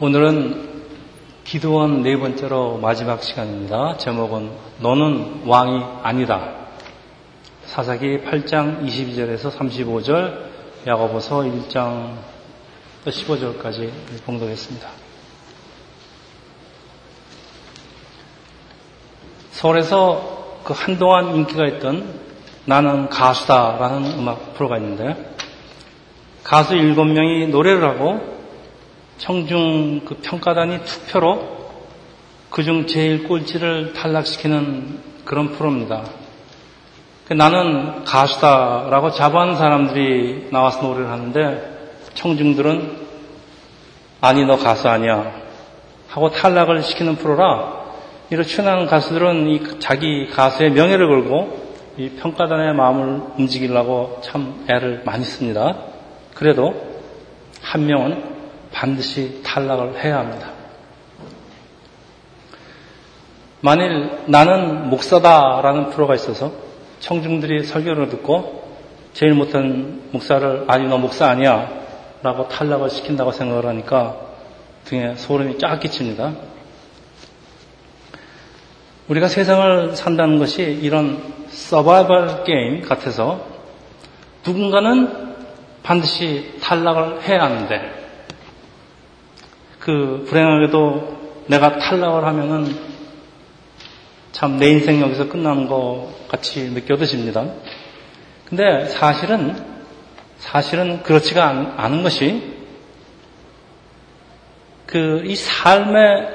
오늘은 기도원 네 번째로 마지막 시간입니다. 제목은 너는 왕이 아니다. 사사기 8장 22절에서 35절, 야고보서 1장 15절까지 봉독했습니다. 서울에서 그 한동안 인기가 있던 나는 가수다라는 음악 프로가 있는데 가수 7명이 노래를 하고 청중 그 평가단이 투표로 그중 제일 꼴찌를 탈락시키는 그런 프로입니다. 그 나는 가수다라고 자부하는 사람들이 나와서 노래를 하는데 청중들은 아니 너 가수 아니야 하고 탈락을 시키는 프로라 이런 출연하는 가수들은 이 자기 가수의 명예를 걸고 이 평가단의 마음을 움직이려고 참 애를 많이 씁니다. 그래도 한 명은 반드시 탈락을 해야 합니다. 만일 나는 목사다라는 프로가 있어서 청중들이 설교를 듣고 제일 못한 목사를 아니 너 목사 아니야 라고 탈락을 시킨다고 생각을 하니까 등에 소름이 쫙 끼칩니다. 우리가 세상을 산다는 것이 이런 서바이벌 게임 같아서 누군가는 반드시 탈락을 해야 하는데 그 불행하게도 내가 탈락을 하면은 참 내 인생 여기서 끝나는 것 같이 느껴드십니다. 근데 사실은 사실은 그렇지가 않은 것이 그 이 삶의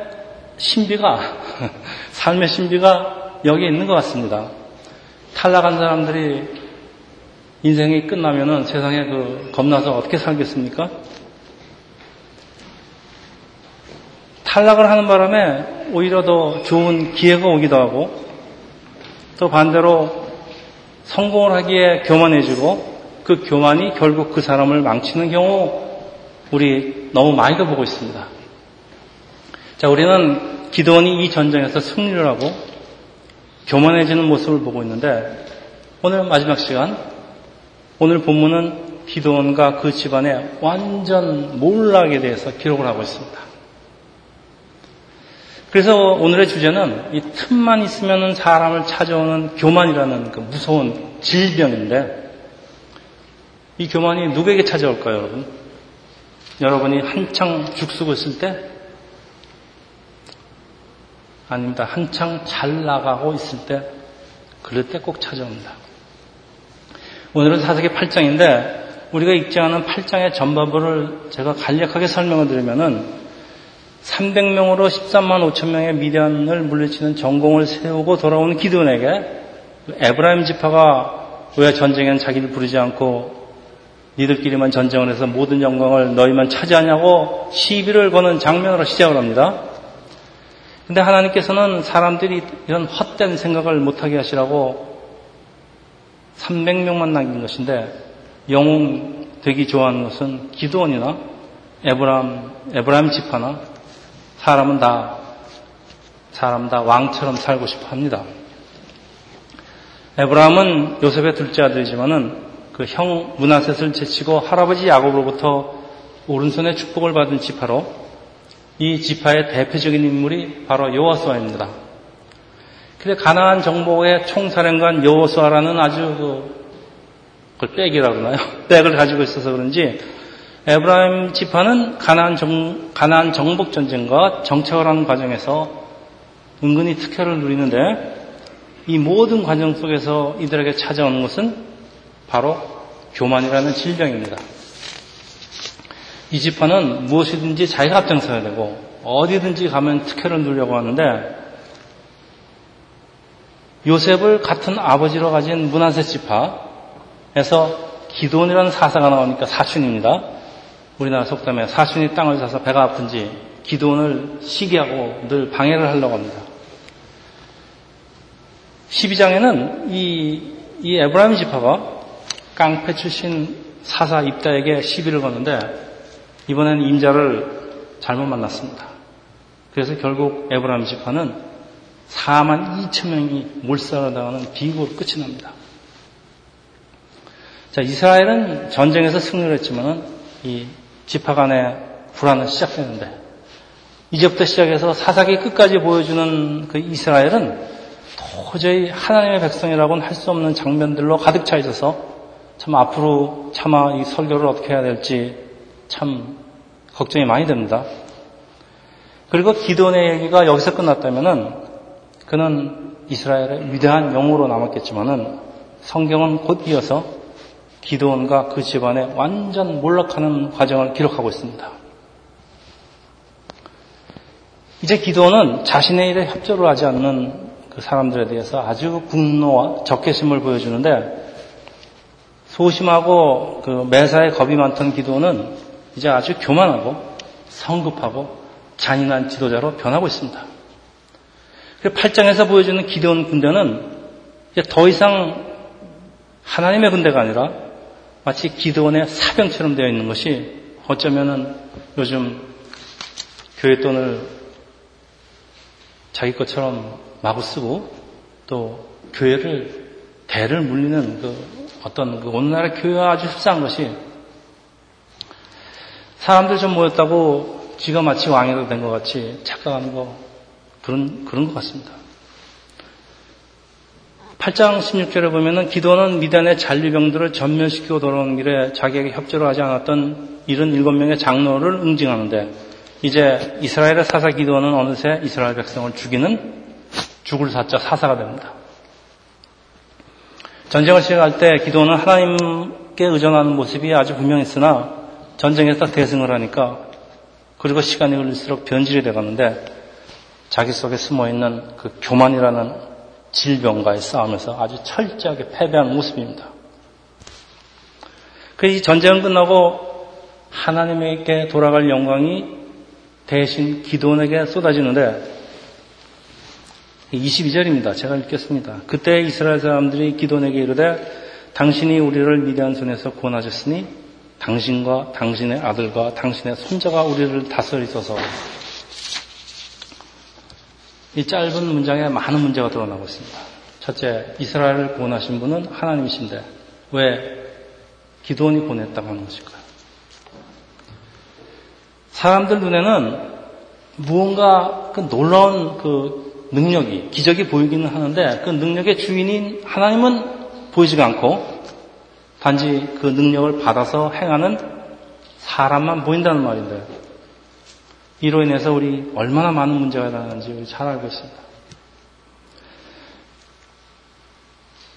신비가 삶의 신비가 여기에 있는 것 같습니다. 탈락한 사람들이 인생이 끝나면은 세상에 그 겁나서 어떻게 살겠습니까? 탈락을 하는 바람에 오히려 더 좋은 기회가 오기도 하고 또 반대로 성공을 하기에 교만해지고 그 교만이 결국 그 사람을 망치는 경우 우리 너무 많이도 보고 있습니다. 자, 우리는 기도원이 이 전쟁에서 승리를 하고 교만해지는 모습을 보고 있는데 오늘 마지막 시간 오늘 본문은 기도원과 그 집안의 완전 몰락에 대해서 기록을 하고 있습니다. 그래서 오늘의 주제는 이 틈만 있으면 사람을 찾아오는 교만이라는 그 무서운 질병인데 이 교만이 누구에게 찾아올까요, 여러분? 여러분이 한창 죽쓰고 있을 때? 아닙니다. 한창 잘 나가고 있을 때, 그럴 때 꼭 찾아옵니다. 오늘은 사사기 8장인데 우리가 읽지 않은 8장의 전반부를 제가 간략하게 설명을 드리면은 300명으로 13만 5천 명의 미디안을 물리치는 전공을 세우고 돌아오는 기드온에게 에브라임 지파가 왜 전쟁엔 자기를 부르지 않고 니들끼리만 전쟁을 해서 모든 영광을 너희만 차지하냐고 시비를 거는 장면으로 시작을 합니다. 근데 하나님께서는 사람들이 이런 헛된 생각을 못하게 하시라고 300명만 남긴 것인데 영웅 되기 좋아하는 것은 기도원이나 에브람, 에브라임 지파나 사람은 다, 사람 다 왕처럼 살고 싶어 합니다. 에브라함은 요셉의 둘째 아들이지만은 그 형 문하셋을 제치고 할아버지 야곱으로부터 오른손에 축복을 받은 지파로 이 지파의 대표적인 인물이 바로 여호수아입니다. 근데 가나안 정복의 총사령관 여호수아라는 아주 그, 그걸 백이라고 하나요? 백을 가지고 있어서 그런지 에브라임 지파는 가나안, 정, 가나안 정복 전쟁과 정착을 하는 과정에서 은근히 특혜를 누리는데 이 모든 과정 속에서 이들에게 찾아오는 것은 바로 교만이라는 질병입니다. 이 지파는 무엇이든지 자기가 앞장서야 되고 어디든지 가면 특혜를 누리려고 하는데 요셉을 같은 아버지로 가진 문하세 지파에서 기돈이라는 사사가 나오니까 사춘입니다. 우리나라 속담에 사순이 땅을 사서 배가 아픈지 기도원을 시기하고 늘 방해를 하려고 합니다. 12장에는 이, 이 에브라임 지파가 깡패 출신 사사 입다에게 시비를 거는데 이번엔 임자를 잘못 만났습니다. 그래서 결국 에브라임 지파는 4만 2천 명이 몰살을 당하는 비극으로 끝이 납니다. 자, 이스라엘은 전쟁에서 승리를 했지만은 이 지파 간의 불안은 시작되는데 이제부터 시작해서 사사기 끝까지 보여주는 그 이스라엘은 도저히 하나님의 백성이라고는 할 수 없는 장면들로 가득 차 있어서 참 앞으로 차마 이 설교를 어떻게 해야 될지 참 걱정이 많이 됩니다. 그리고 기도의 얘기가 여기서 끝났다면은 그는 이스라엘의 위대한 영웅으로 남았겠지만은 성경은 곧 이어서 기도원과 그 집안의 완전 몰락하는 과정을 기록하고 있습니다. 이제 기도는 자신의 일에 협조를 하지 않는 그 사람들에 대해서 아주 분노와 적개심을 보여주는데 소심하고 그 매사에 겁이 많던 기도는 이제 아주 교만하고 성급하고 잔인한 지도자로 변하고 있습니다. 8장에서 보여주는 기도원 군대는 더 이상 하나님의 군대가 아니라 마치 기도원의 사병처럼 되어 있는 것이 어쩌면은 요즘 교회 돈을 자기 것처럼 마구 쓰고 또 교회를 대를 물리는 그 어떤 그 오늘날의 교회와 아주 흡사한 것이 사람들 좀 모였다고 지가 마치 왕이 된것 같이 착각하는 거 그런 그런 것 같습니다. 8장 16절에 보면은 기도는 미단의 잔류병들을 전멸시키고 돌아오는 길에 자기에게 협조를 하지 않았던 77명의 장로를 응징하는데 이제 이스라엘의 사사 기도는 어느새 이스라엘 백성을 죽이는 죽을 사자 사사가 됩니다. 전쟁을 시작할 때 기도는 하나님께 의존하는 모습이 아주 분명했으나 전쟁에서 대승을 하니까 그리고 시간이 흘릴수록 변질이 되었는데 자기 속에 숨어 있는 그 교만이라는 질병과의 싸움에서 아주 철저하게 패배한 모습입니다. 그래서 이 전쟁은 끝나고 하나님에게 돌아갈 영광이 대신 기도원에게 쏟아지는데 22절입니다. 제가 읽겠습니다. 그때 이스라엘 사람들이 기도원에게 이르되 당신이 우리를 미대한 손에서 구원하셨으니 당신과 당신의 아들과 당신의 손자가 우리를 다스리소서. 이 짧은 문장에 많은 문제가 드러나고 있습니다. 첫째, 이스라엘을 구원하신 분은 하나님이신데 왜 기도원이 보냈다고 하는 것일까요? 사람들 눈에는 무언가 그 놀라운 그 능력이, 기적이 보이기는 하는데 그 능력의 주인인 하나님은 보이지가 않고 단지 그 능력을 받아서 행하는 사람만 보인다는 말인데 이로 인해서 우리 얼마나 많은 문제가 일어나는지 우리 잘 알고 있습니다.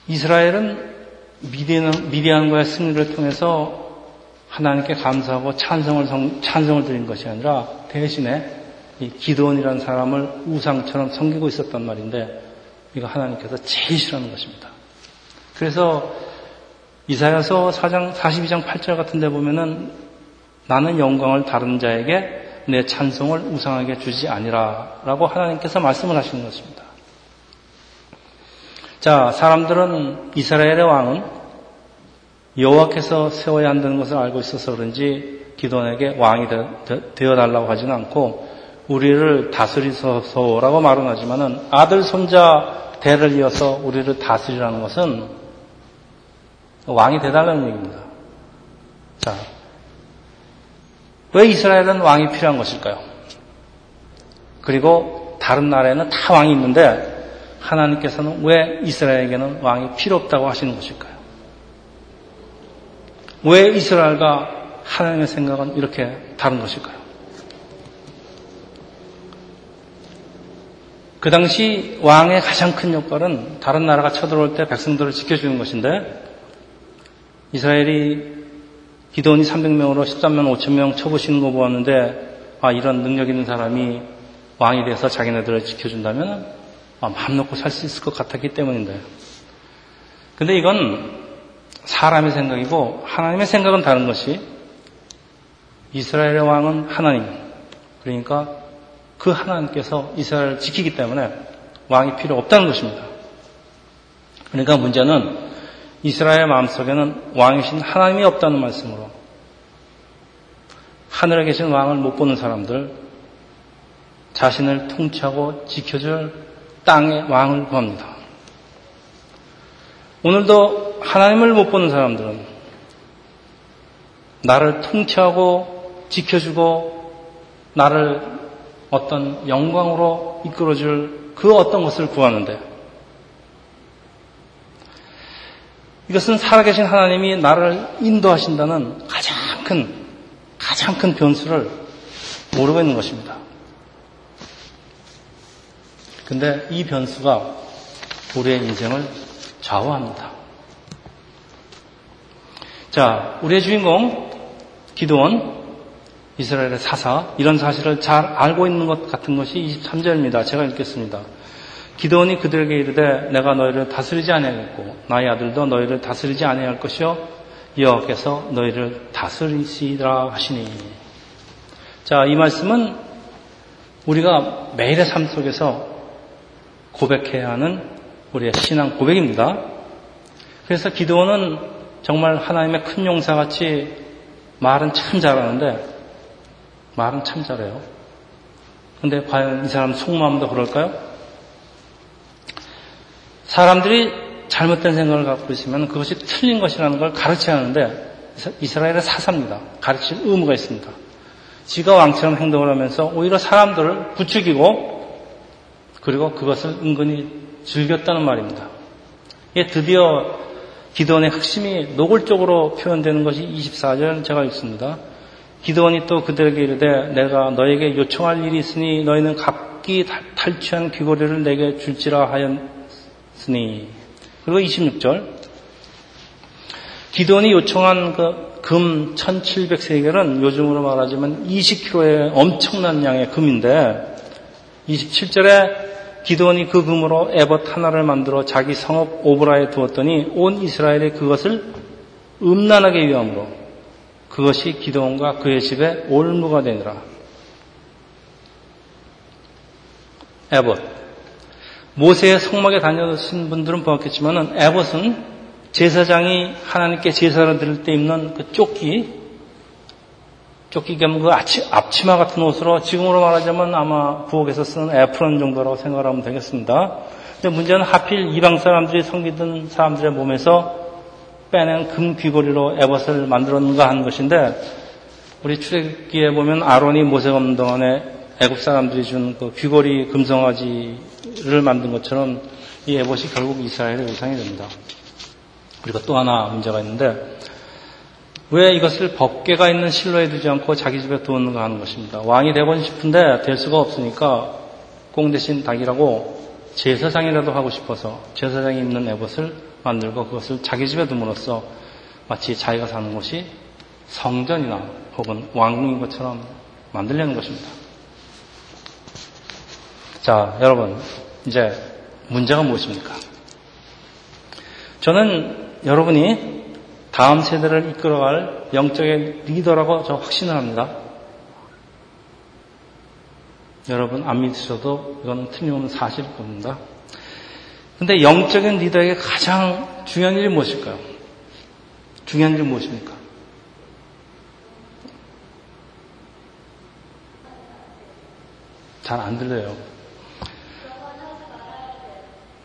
이스라엘은 미디안, 미디안과의 승리를 통해서 하나님께 감사하고 찬성을, 찬성을 드린 것이 아니라 대신에 이 기도원이라는 사람을 우상처럼 섬기고 있었단 말인데 이거 하나님께서 제일 싫어하는 것입니다. 그래서 이사야서 4장 42장 8절 같은 데 보면은 나는 영광을 다른 자에게 내 찬송을 우상하게 주지 아니라라고 하나님께서 말씀을 하시는 것입니다. 자, 사람들은 이스라엘의 왕은 여호와께서 세워야 한다는 것을 알고 있어서 그런지 기도원에게 왕이 되어 달라고 하지는 않고 우리를 다스리소서라고 말은 하지만은 아들 손자 대를 이어서 우리를 다스리라는 것은 왕이 되달라는 얘기입니다. 자, 왜 이스라엘은 왕이 필요한 것일까요? 그리고 다른 나라에는 다 왕이 있는데 하나님께서는 왜 이스라엘에게는 왕이 필요 없다고 하시는 것일까요? 왜 이스라엘과 하나님의 생각은 이렇게 다른 것일까요? 그 당시 왕의 가장 큰 역할은 다른 나라가 쳐들어올 때 백성들을 지켜주는 것인데 이스라엘이 기도원이 300명으로 13만 5천 명 쳐보시는 거 보았는데 아 이런 능력 있는 사람이 왕이 돼서 자기네들을 지켜준다면 아, 마음 놓고 살 수 있을 것 같았기 때문인데 근데 이건 사람의 생각이고 하나님의 생각은 다른 것이 이스라엘의 왕은 하나님 그러니까 그 하나님께서 이스라엘을 지키기 때문에 왕이 필요 없다는 것입니다. 그러니까 문제는 이스라엘 마음속에는 왕이신 하나님이 없다는 말씀으로 하늘에 계신 왕을 못 보는 사람들 자신을 통치하고 지켜줄 땅의 왕을 구합니다. 오늘도 하나님을 못 보는 사람들은 나를 통치하고 지켜주고 나를 어떤 영광으로 이끌어줄 그 어떤 것을 구하는데 이것은 살아계신 하나님이 나를 인도하신다는 가장 큰, 가장 큰 변수를 모르고 있는 것입니다. 근데 이 변수가 우리의 인생을 좌우합니다. 자, 우리의 주인공, 기도원, 이스라엘의 사사, 이런 사실을 잘 알고 있는 것 같은 것이 23절입니다. 제가 읽겠습니다. 기도원이 그들에게 이르되 내가 너희를 다스리지 아니하겠고 나의 아들도 너희를 다스리지 아니할 것이요 여호와께서 너희를 다스리시리라 하시니 자, 이 말씀은 우리가 매일의 삶 속에서 고백해야 하는 우리의 신앙 고백입니다. 그래서 기도원은 정말 하나님의 큰 용사같이 말은 참 잘하는데 말은 참 잘해요. 근데 과연 이 사람 속마음도 그럴까요? 사람들이 잘못된 생각을 갖고 있으면 그것이 틀린 것이라는 걸 가르쳐야 하는데 이스라엘의 사사입니다. 가르칠 의무가 있습니다. 지가 왕처럼 행동을 하면서 오히려 사람들을 부추기고 그리고 그것을 은근히 즐겼다는 말입니다. 예, 드디어 기도원의 핵심이 노골적으로 표현되는 것이 24절 제가 읽습니다. 기도원이 또 그들에게 이르되 내가 너에게 요청할 일이 있으니 너희는 각기 탈취한 귀고리를 내게 줄지라 하였 으니 그리고 26절 기도원이 요청한 그 금 1700세겔은 요즘으로 말하자면 20kg의 엄청난 양의 금인데 27절에 기도원이 그 금으로 에봇 하나를 만들어 자기 성읍 오브라에 두었더니 온 이스라엘이 그것을 음란하게 위함으로 그것이 기도원과 그의 집에 올무가 되니라. 에봇. 모세의 성막에 다녀오신 분들은 보았겠지만 에봇은 제사장이 하나님께 제사를 드릴 때 입는 그 조끼, 조끼 겸그 앞치마 같은 옷으로 지금으로 말하자면 아마 부엌에서 쓰는 애프론 정도라고 생각하면 되겠습니다. 근데 문제는 하필 이방 사람들이 섬기던 사람들의 몸에서 빼낸 금 귀걸이로 에봇을 만들었는가 하는 것인데 우리 출애기에 보면 아론이 모세가 없는 동안에 애굽 사람들이 준 그 귀걸이 금송아지 를 만든 것처럼 이 에봇이 결국 이스라엘의 우상이 됩니다. 그리고 또 하나 문제가 있는데 왜 이것을 법계가 있는 실로에 두지 않고 자기 집에 두었는가 하는 것입니다. 왕이 되고 싶은데 될 수가 없으니까 공 대신 닭이라고 제사장이라도 하고 싶어서 제사장이 입는 에봇을 만들고 그것을 자기 집에 둠으로써 마치 자기가 사는 곳이 성전이나 혹은 왕궁인 것처럼 만들려는 것입니다. 자, 여러분, 이제 문제가 무엇입니까? 저는 여러분이 다음 세대를 이끌어갈 영적인 리더라고 저 확신을 합니다. 여러분 안 믿으셔도 이건 틀림없는 사실일 겁니다. 근데 영적인 리더에게 가장 중요한 일이 무엇일까요? 중요한 일이 무엇입니까? 잘 안 들려요.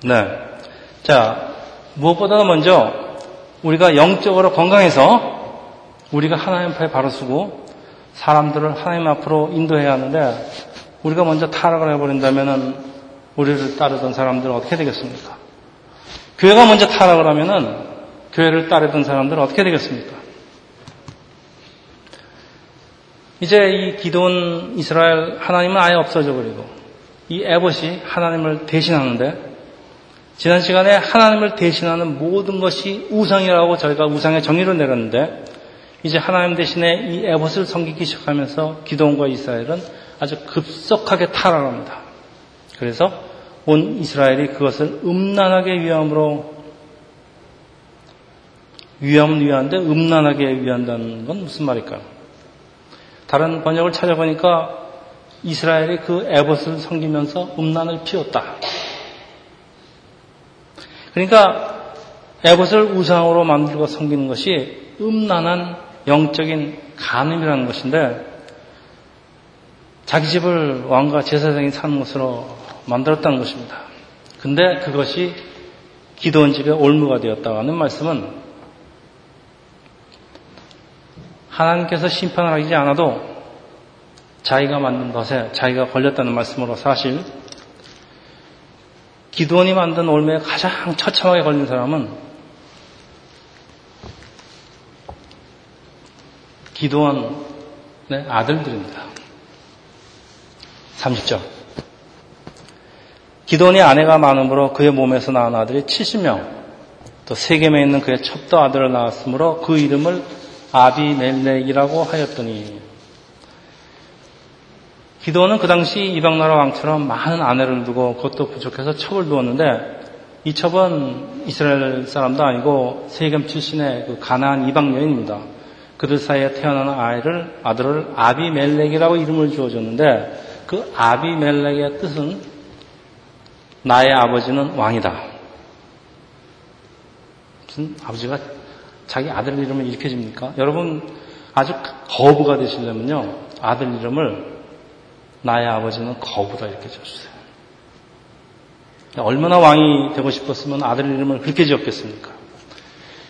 네. 자, 무엇보다 먼저 우리가 영적으로 건강해서 우리가 하나님 앞에 바로 서고 사람들을 하나님 앞으로 인도해야 하는데 우리가 먼저 타락을 해버린다면은 우리를 따르던 사람들은 어떻게 되겠습니까? 교회가 먼저 타락을 하면은 교회를 따르던 사람들은 어떻게 되겠습니까? 이제 이 기도원 이스라엘 하나님은 아예 없어져 버리고 이 에봇이 하나님을 대신하는데 지난 시간에 하나님을 대신하는 모든 것이 우상이라고 저희가 우상의 정의를 내렸는데 이제 하나님 대신에 이 에봇을 섬기기 시작하면서 기도원과 이스라엘은 아주 급속하게 타락합니다. 그래서 온 이스라엘이 그것을 음란하게 위함으로 위함은 위한데 음란하게 위한다는 건 무슨 말일까요? 다른 번역을 찾아보니까 이스라엘이 그 에봇을 섬기면서 음란을 피웠다. 그러니까 에봇을 우상으로 만들고 섬기는 것이 음란한 영적인 간음이라는 것인데 자기 집을 왕과 제사장이 사는 것으로 만들었다는 것입니다. 근데 그것이 기도원 집의 올무가 되었다고 하는 말씀은 하나님께서 심판을 하지 않아도 자기가 만든 것에 자기가 걸렸다는 말씀으로 사실 기도원이 만든 올매에 가장 처참하게 걸린 사람은 기도원의 아들들입니다. 30절. 기도원이 아내가 많음으로 그의 몸에서 낳은 아들이 70명, 또 세겜에 있는 그의 첩도 아들을 낳았으므로 그 이름을 아비멜렉이라고 하였더니 기도는 그 당시 이방 나라 왕처럼 많은 아내를 두고 그것도 부족해서 첩을 두었는데 이 첩은 이스라엘 사람도 아니고 세겜 출신의 그 가나안 이방 여인입니다. 그들 사이에 태어난 아이를 아들을 아비멜렉이라고 이름을 주어줬는데 그 아비멜렉의 뜻은 나의 아버지는 왕이다. 무슨 아버지가 자기 아들 이름을 줍니까? 여러분 아주 거부가 되시려면요 아들 이름을 나의 아버지는 거부다 이렇게 지었어요. 얼마나 왕이 되고 싶었으면 아들 이름을 그렇게 지었겠습니까?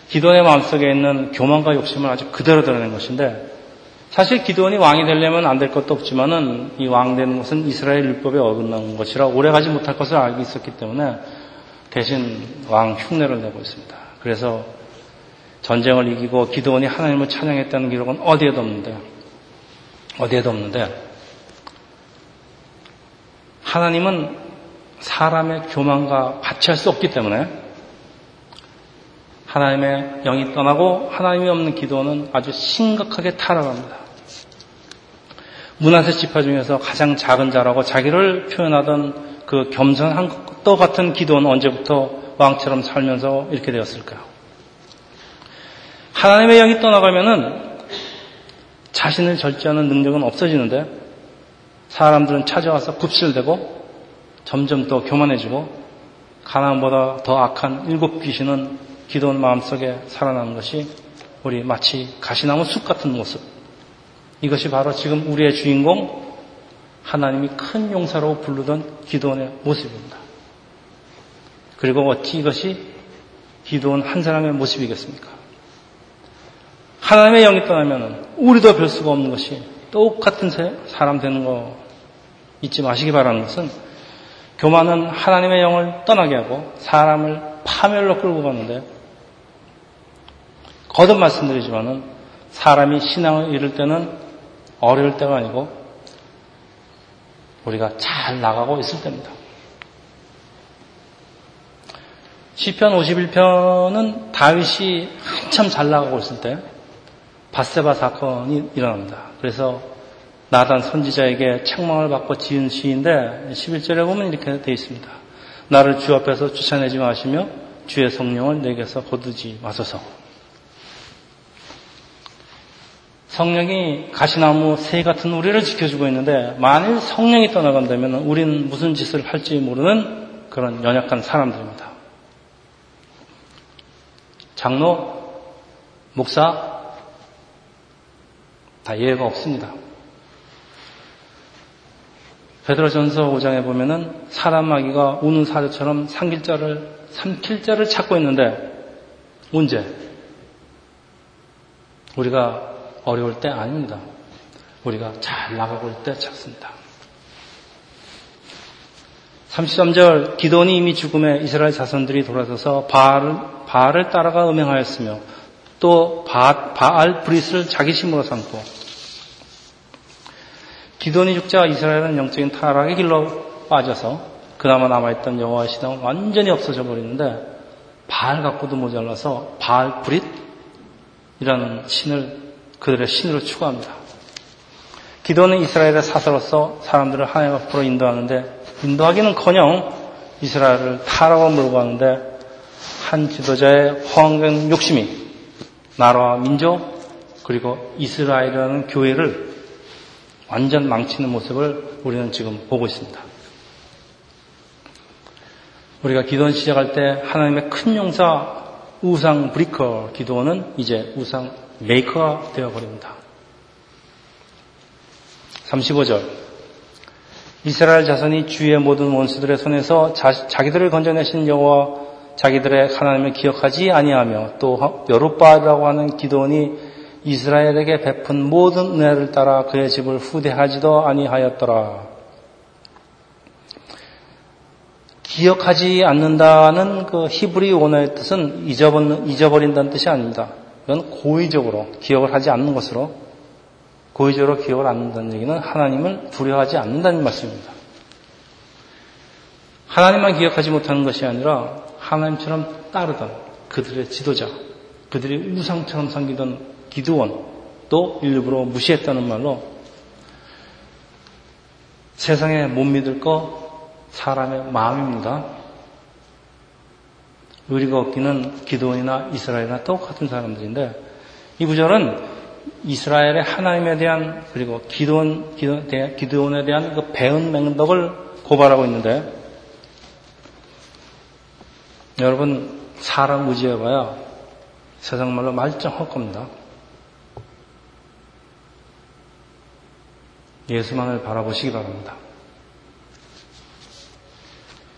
기도원의 마음속에 있는 교만과 욕심을 아주 그대로 드러낸 것인데 사실 기도원이 왕이 되려면 안 될 것도 없지만은 이 왕 되는 것은 이스라엘 율법에 어긋난 것이라 오래가지 못할 것을 알고 있었기 때문에 대신 왕 흉내를 내고 있습니다. 그래서 전쟁을 이기고 기도원이 하나님을 찬양했다는 기록은 어디에도 없는데 어디에도 없는데 하나님은 사람의 교만과 같이 할 수 없기 때문에 하나님의 영이 떠나고 하나님이 없는 기도는 아주 심각하게 타락합니다. 문화세 지파 중에서 가장 작은 자라고 자기를 표현하던 그 겸손한 것도 같은 기도는 언제부터 왕처럼 살면서 이렇게 되었을까요? 하나님의 영이 떠나가면은 자신을 절제하는 능력은 없어지는데 사람들은 찾아와서 굽실대고 점점 더 교만해지고 가난보다 더 악한 일곱 귀신은 기도원 마음속에 살아나는 것이 우리 마치 가시나무 숲 같은 모습. 이것이 바로 지금 우리의 주인공 하나님이 큰 용사로 부르던 기도원의 모습입니다. 그리고 어찌 이것이 기도원 한 사람의 모습이겠습니까? 하나님의 영이 떠나면 우리도 별 수가 없는 것이 똑같은 사람 되는 거 잊지 마시기 바라는 것은 교만은 하나님의 영을 떠나게 하고 사람을 파멸로 끌고 가는데 거듭 말씀드리지만은 사람이 신앙을 잃을 때는 어려울 때가 아니고 우리가 잘 나가고 있을 때입니다. 시편 51편은 다윗이 한참 잘 나가고 있을 때 바세바 사건이 일어납니다. 그래서 나단 선지자에게 책망을 받고 지은 시인데 11절에 보면 이렇게 되어 있습니다. 나를 주 앞에서 쫓아내지 마시며 주의 성령을 내게서 거두지 마소서. 성령이 가시나무 새 같은 우리를 지켜주고 있는데 만일 성령이 떠나간다면 우리는 무슨 짓을 할지 모르는 그런 연약한 사람들입니다. 장로, 목사 다 예외가 없습니다. 베드로전서 5장에 보면은 사람 마귀가 우는 사자처럼 삼킬자를 삼킬자를 찾고 있는데 언제? 우리가 어려울 때 아닙니다. 우리가 잘 나가고 있을 때 찾습니다. 33절 기도원이 이미 죽음에 이스라엘 자손들이 돌아서서 바알을, 바알을 따라가 음행하였으며 또 바, 바알 브리스를 자기 심으로 삼고 기도니 죽자 이스라엘은 영적인 타락의 길로 빠져서 그나마 남아있던 여호와의 신앙은 완전히 없어져 버리는데 바알 갖고도 모자라서 바알 브릿이라는 신을 그들의 신으로 추구합니다. 기도는 이스라엘의 사서로서 사람들을 하나님 앞으로 인도하는데 인도하기는커녕 이스라엘을 타락으로 몰고 가는데 한 지도자의 허황된 욕심이 나라와 민족 그리고 이스라엘이라는 교회를 완전 망치는 모습을 우리는 지금 보고 있습니다. 우리가 기도원 시작할 때 하나님의 큰 용사 우상 브리커 기도원은 이제 우상 메이커가 되어버립니다. 35절 이스라엘 자손이 주의 모든 원수들의 손에서 자, 기들을 건져내신 여호와 자기들의 하나님을 기억하지 아니하며 또 여룻바라고 하는 기도원이 이스라엘에게 베푼 모든 은혜를 따라 그의 집을 후대하지도 아니하였더라. 기억하지 않는다는 그 히브리 원어의 뜻은 잊어버린, 잊어버린다는 뜻이 아닙니다. 이건 고의적으로 기억을 하지 않는 것으로 고의적으로 기억을 않는다는 얘기는 하나님을 두려워하지 않는다는 말씀입니다. 하나님만 기억하지 못하는 것이 아니라 하나님처럼 따르던 그들의 지도자, 그들이 우상처럼 섬기던 기도원도 일부러 무시했다는 말로 세상에 못 믿을 거 사람의 마음입니다. 의리가 없기는 기도원이나 이스라엘이나 똑같은 사람들인데 이 구절은 이스라엘의 하나님에 대한 그리고 기도원, 기도원 에 대한 그 배은 맹덕을 고발하고 있는데 여러분 사람 의지해봐야 세상 말로 말짱할 겁니다. 예수만을 바라보시기 바랍니다.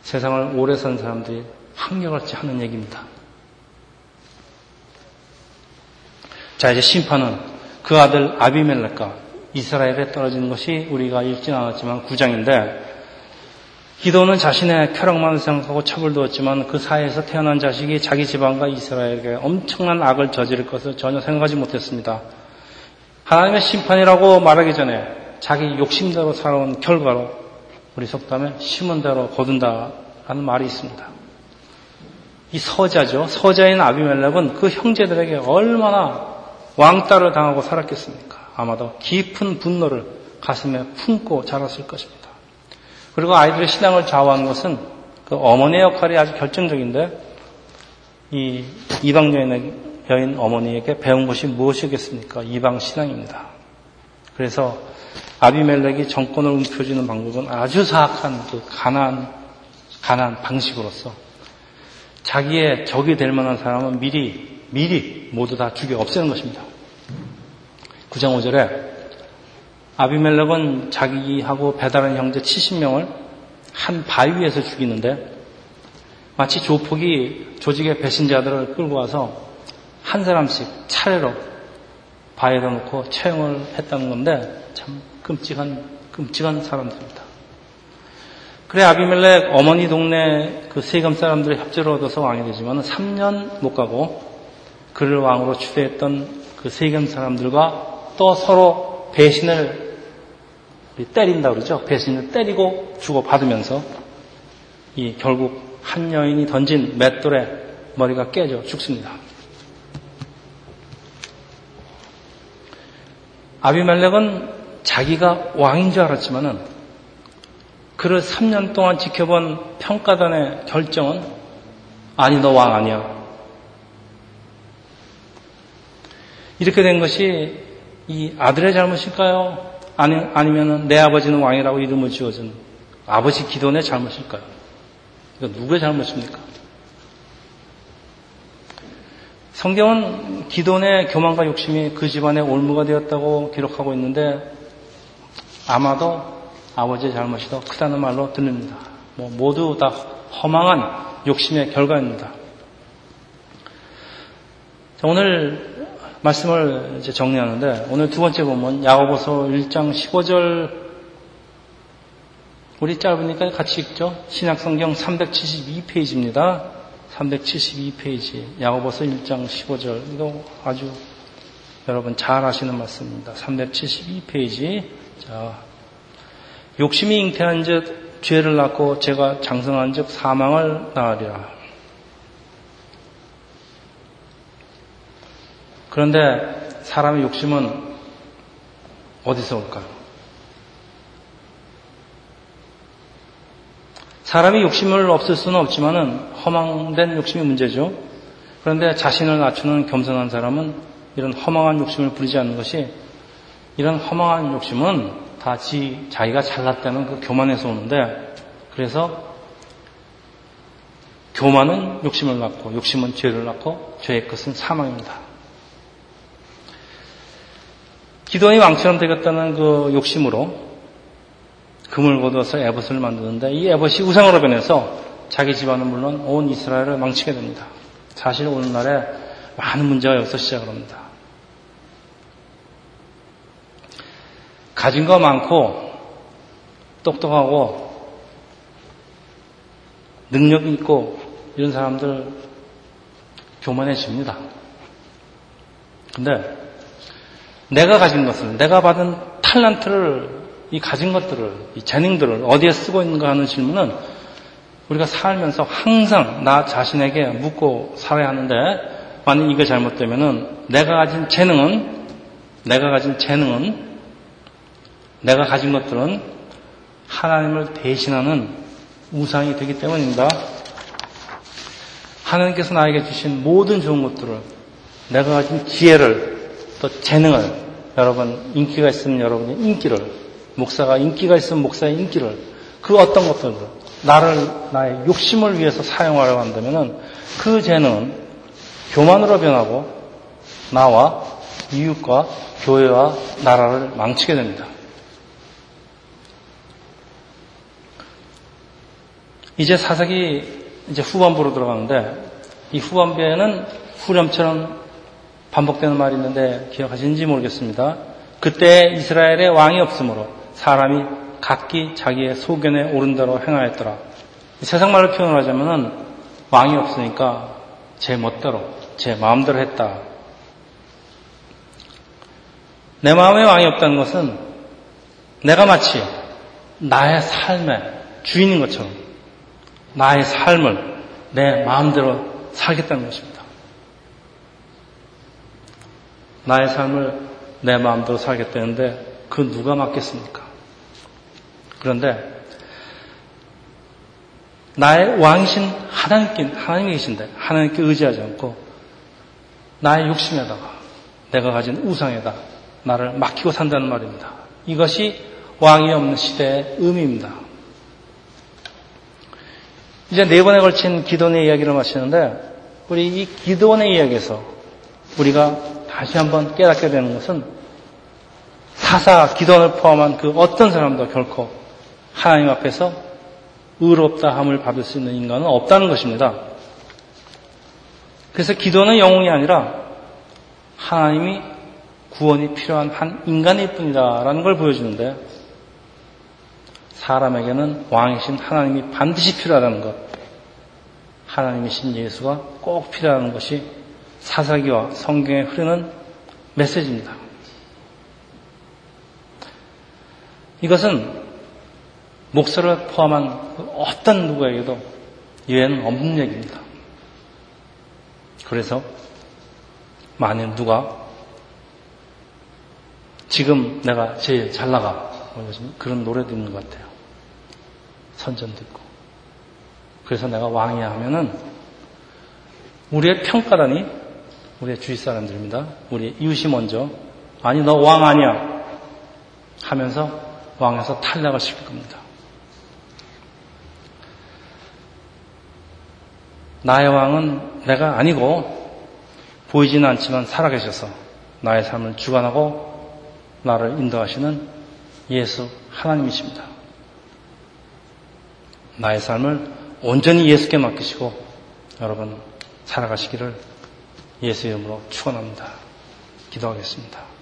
세상을 오래 산 사람들이 한결같이 하는 얘기입니다. 자, 이제 심판은 그 아들 아비멜렉과 이스라엘에 떨어지는 것이 우리가 읽진 않았지만 9장인데 기도는 자신의 쾌락만 생각하고 처벌두었지만 그 사이에서 태어난 자식이 자기 집안과 이스라엘에게 엄청난 악을 저지를 것을 전혀 생각하지 못했습니다. 하나님의 심판이라고 말하기 전에 자기 욕심대로 살아온 결과로 우리 속담에 심은 대로 거둔다라는 말이 있습니다. 이 서자죠. 서자인 아비멜렉은 그 형제들에게 얼마나 왕따를 당하고 살았겠습니까? 아마도 깊은 분노를 가슴에 품고 자랐을 것입니다. 그리고 아이들의 신앙을 좌우하는 것은 그 어머니의 역할이 아주 결정적인데 이 이방 여인 어머니에게 배운 것이 무엇이겠습니까? 이방 신앙입니다. 그래서 아비멜렉이 정권을 움켜쥐는 방법은 아주 사악한 그 가난 가난 방식으로서 자기의 적이 될 만한 사람은 미리 미리 모두 다 죽여 없애는 것입니다. 9장 5절에 아비멜렉은 자기하고 배달한 형제 70명을 한 바위에서 죽이는데 마치 조폭이 조직의 배신자들을 끌고 와서 한 사람씩 차례로 바위에 놓고 처형을 했다는 건데 참 끔찍한 끔찍한 사람들입니다. 그래 아비멜렉 어머니 동네 그 세금 사람들의 협조를 얻어서 왕이 되지만 3년 못 가고 그를 왕으로 추대했던 그 세금 사람들과 또 서로 배신을 때린다 그러죠. 배신을 때리고 주고 받으면서 이 결국 한 여인이 던진 맷돌에 머리가 깨져 죽습니다. 아비멜렉은 자기가 왕인 줄 알았지만은 그를 3년 동안 지켜본 평가단의 결정은 아니 너 왕 아니야. 이렇게 된 것이 이 아들의 잘못일까요? 아니, 아니면 내 아버지는 왕이라고 이름을 지어준 아버지 기도의 잘못일까요? 이거 누구의 잘못입니까? 성경은 기도의 교만과 욕심이 그 집안의 올무가 되었다고 기록하고 있는데 아마도 아버지의 잘못이 더 크다는 말로 들립니다. 뭐 모두 다 허망한 욕심의 결과입니다. 오늘 말씀을 이제 정리하는데 오늘 두 번째 보면 야고보서 1장 15절 우리 짧으니까 같이 읽죠. 신약성경 372페이지입니다. 372페이지 야고보서 1장 15절 이거 아주 여러분 잘 아시는 말씀입니다. 372페이지 자 욕심이 잉태한 즉 죄를 낳고 제가 장성한 즉 사망을 낳으리라. 그런데 사람의 욕심은 어디서 올까요? 사람이 욕심을 없을 수는 없지만은 허망된 욕심이 문제죠. 그런데 자신을 낮추는 겸손한 사람은 이런 허망한 욕심을 부리지 않는 것이 이런 허망한 욕심은 다 지, 자기가 잘났다는 그 교만에서 오는데 그래서 교만은 욕심을 낳고 욕심은 죄를 낳고 죄의 것은 사망입니다. 기도원이 왕처럼 되겠다는 그 욕심으로 금을 거두어서 에봇을 만드는데 이 에봇이 우상으로 변해서 자기 집안은 물론 온 이스라엘을 망치게 됩니다. 사실 오늘날에 많은 문제가 여기서 시작을 합니다. 가진 거 많고 똑똑하고 능력 있고 이런 사람들 교만해집니다. 근데 내가 가진 것을 내가 받은 탤런트를 이 가진 것들을 이 재능들을 어디에 쓰고 있는가 하는 질문은 우리가 살면서 항상 나 자신에게 묻고 살아야 하는데 만약 이게 잘못되면은 내가 가진 재능은 내가 가진 재능은 내가 가진 것들은 하나님을 대신하는 우상이 되기 때문입니다. 하나님께서 나에게 주신 모든 좋은 것들을 내가 가진 지혜를 또 재능을 여러분 인기가 있으면 여러분의 인기를 목사가 인기가 있으면 목사의 인기를 그 어떤 것들을 나를 나의 욕심을 위해서 사용하려고 한다면 그 재능은 교만으로 변하고 나와 이웃과 교회와 나라를 망치게 됩니다. 이제 사사기 이제 후반부로 들어가는데 이 후반부에는 후렴처럼 반복되는 말이 있는데 기억하시는지 모르겠습니다. 그때 이스라엘에 왕이 없으므로 사람이 각기 자기의 소견에 오른 대로 행하였더라. 세상 말로 표현하자면 왕이 없으니까 제 멋대로, 제 마음대로 했다. 내 마음에 왕이 없다는 것은 내가 마치 나의 삶의 주인인 것처럼 나의 삶을 내 마음대로 살겠다는 것입니다. 나의 삶을 내 마음대로 살겠다는데 그 누가 맡겠습니까? 그런데 나의 왕이신 하나님께, 하나님이 계신데 하나님께 의지하지 않고 나의 욕심에다가 내가 가진 우상에다 나를 맡기고 산다는 말입니다. 이것이 왕이 없는 시대의 의미입니다. 이제 네 번에 걸친 기도원의 이야기를 마치는데 우리 이 기도원의 이야기에서 우리가 다시 한번 깨닫게 되는 것은 사사 기도원을 포함한 그 어떤 사람도 결코 하나님 앞에서 의롭다 함을 받을 수 있는 인간은 없다는 것입니다. 그래서 기도는 영웅이 아니라 하나님이 구원이 필요한 한 인간일 뿐이다라는 걸 보여주는데 사람에게는 왕이신 하나님이 반드시 필요하다는 것, 하나님이신 예수가 꼭 필요한 것이 사사기와 성경에 흐르는 메시지입니다. 이것은 목사를 포함한 어떤 누구에게도 예외는 없는 얘기입니다. 그래서 만일 누가 지금 내가 제일 잘 나가 뭐 그런 노래도 있는 것 같아요. 선전도 있고. 그래서 내가 왕이야 하면은 우리의 평가단이 우리의 주위 사람들입니다. 우리 이웃이 먼저 아니 너 왕 아니야 하면서 왕에서 탈락을 시킬 겁니다. 나의 왕은 내가 아니고 보이지는 않지만 살아계셔서 나의 삶을 주관하고 나를 인도하시는 예수 하나님이십니다. 나의 삶을 온전히 예수께 맡기시고 여러분 살아가시기를 예수 이름으로 축원합니다. 기도하겠습니다.